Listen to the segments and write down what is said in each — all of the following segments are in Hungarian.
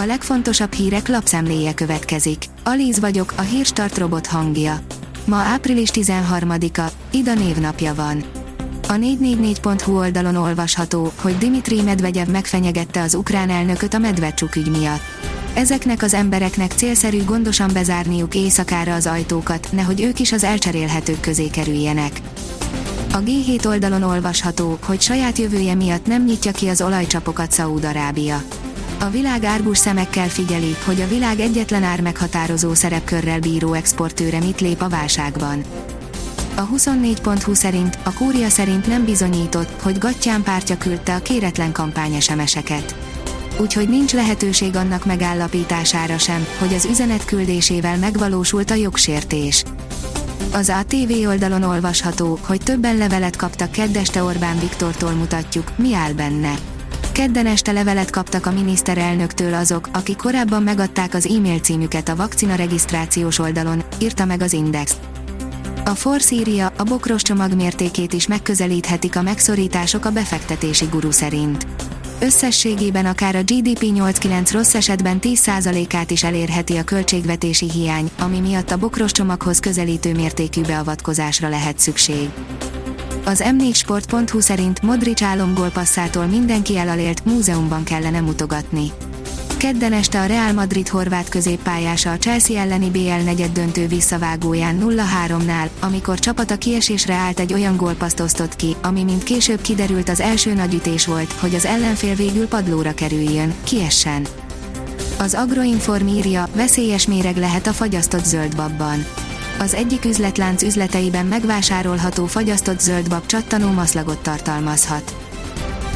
A legfontosabb hírek lapszemléje következik. Alíz vagyok, a hírstart robot hangja. Ma április 13-a, Ida névnapja van. A 444.hu oldalon olvasható, hogy Dimitri Medvegyev megfenyegette az ukrán elnököt a Medvedcsuk ügy miatt. Ezeknek az embereknek célszerű gondosan bezárniuk éjszakára az ajtókat, nehogy ők is az elcserélhetők közé kerüljenek. A G7 oldalon olvasható, hogy saját jövője miatt nem nyitja ki az olajcsapokat Szaúd-Arábia. A világ árgus szemekkel figyeli, hogy a világ egyetlen ár meghatározó szerepkörrel bíró exportőre mit lép a válságban. A 24.20 szerint, a kúria szerint nem bizonyított, hogy Gattyán pártja küldte a kéretlen kampány SMS-eket. Úgyhogy nincs lehetőség annak megállapítására sem, hogy az üzenet küldésével megvalósult a jogsértés. Az ATV oldalon olvasható, hogy többen levelet kaptak keddeste Orbán Viktortól mutatjuk, mi áll benne. Kedden este levelet kaptak a miniszterelnöktől azok, akik korábban megadták az e-mail címüket a vakcina regisztrációs oldalon, írta meg az Index. A Force a bokros csomag mértékét is megközelíthetik a megszorítások a befektetési guru szerint. Összességében akár a GDP 8-9 rossz esetben 10%-át is elérheti a költségvetési hiány, ami miatt a bokros csomaghoz közelítő mértékű beavatkozásra lehet szükség. Az m4sport.hu szerint Modric álomgólpasszától mindenki elalélt, múzeumban kellene mutogatni. Kedden este a Real Madrid horvát középpályása a Chelsea elleni BL negyed döntő visszavágóján 0-3-nál, amikor csapata kiesésre állt egy olyan gólpaszt osztott ki, ami mint később kiderült az első nagy ütés volt, hogy az ellenfél végül padlóra kerüljön, kiessen. Az Agroinform írja, veszélyes méreg lehet a fagyasztott zöldbabban. Az egyik üzletlánc üzleteiben megvásárolható fagyasztott zöldbab csattanó maszlagot tartalmazhat.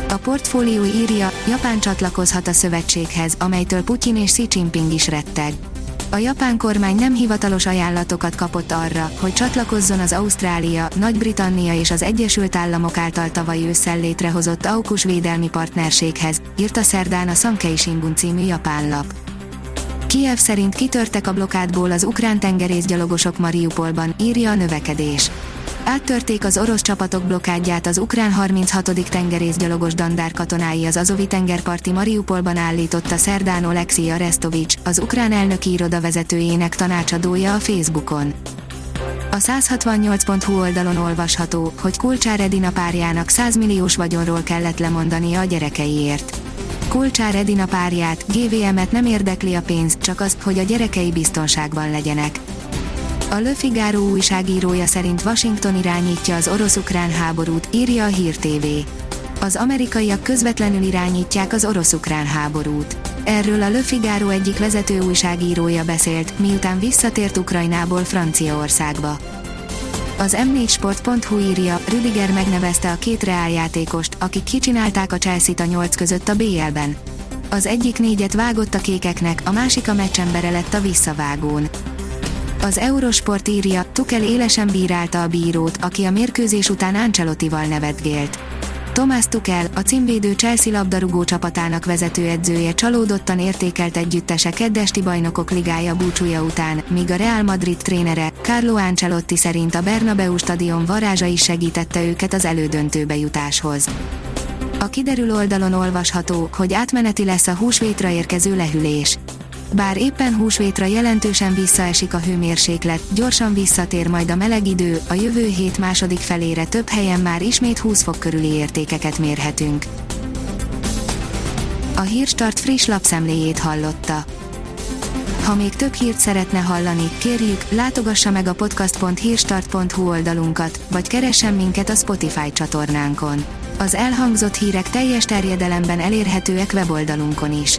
A portfólió írja, Japán csatlakozhat a szövetséghez, amelytől Putyin és Xi Jinping is retteg. A japán kormány nem hivatalos ajánlatokat kapott arra, hogy csatlakozzon az Ausztrália, Nagy-Britannia és az Egyesült Államok által tavaly ősszel létrehozott AUKUS védelmi partnerséghez, írta szerdán a Sankei Shimbun című japán lap. Kiev szerint kitörtek a blokádból az ukrán tengerészgyalogosok Mariupolban, írja a növekedés. Áttörték az orosz csapatok blokádját az ukrán 36. tengerészgyalogos dandár katonái az Azovi tengerparti Mariupolban állította Szerdán Oleksiy Arestovics, az ukrán elnöki iroda vezetőjének tanácsadója a Facebookon. A 168.hu oldalon olvasható, hogy Kulcsár Edina párjának 100 milliós vagyonról kellett lemondania a gyerekeiért. Kulcsár Edina párját, GVM-et nem érdekli a pénz, csak az, hogy a gyerekei biztonságban legyenek. A Le Figaro újságírója szerint Washington irányítja az orosz-ukrán háborút, írja a Hír TV. Az amerikaiak közvetlenül irányítják az orosz-ukrán háborút. Erről a Le Figaro egyik vezető újságírója beszélt, miután visszatért Ukrajnából Franciaországba. Az m4sport.hu írja, Rüdiger megnevezte a két reáljátékost, akik kicsinálták a Chelsea-t a nyolc között a BL-ben. Az egyik négyet vágott a kékeknek, a másik a meccsembere lett a visszavágón. Az Eurosport írja, Tukel élesen bírálta a bírót, aki a mérkőzés után Ancelottival nevetgélt. Tomás Tukel, a címvédő Chelsea labdarúgó csapatának vezetőedzője csalódottan értékelt együttese keddesti bajnokok ligája búcsúja után, míg a Real Madrid trénere, Carlo Ancelotti szerint a Bernabeu stadion varázsa is segítette őket az elődöntőbe jutáshoz. A kiderül oldalon olvasható, hogy átmeneti lesz a húsvétra érkező lehűlés. Bár éppen húsvétra jelentősen visszaesik a hőmérséklet, gyorsan visszatér majd a meleg idő, a jövő hét második felére több helyen már ismét 20 fok körüli értékeket mérhetünk. A Hírstart friss lapszemléjét hallotta. Ha még több hírt szeretne hallani, kérjük, látogassa meg a podcast.hírstart.hu oldalunkat, vagy keressen minket a Spotify csatornánkon. Az elhangzott hírek teljes terjedelemben elérhetőek weboldalunkon is.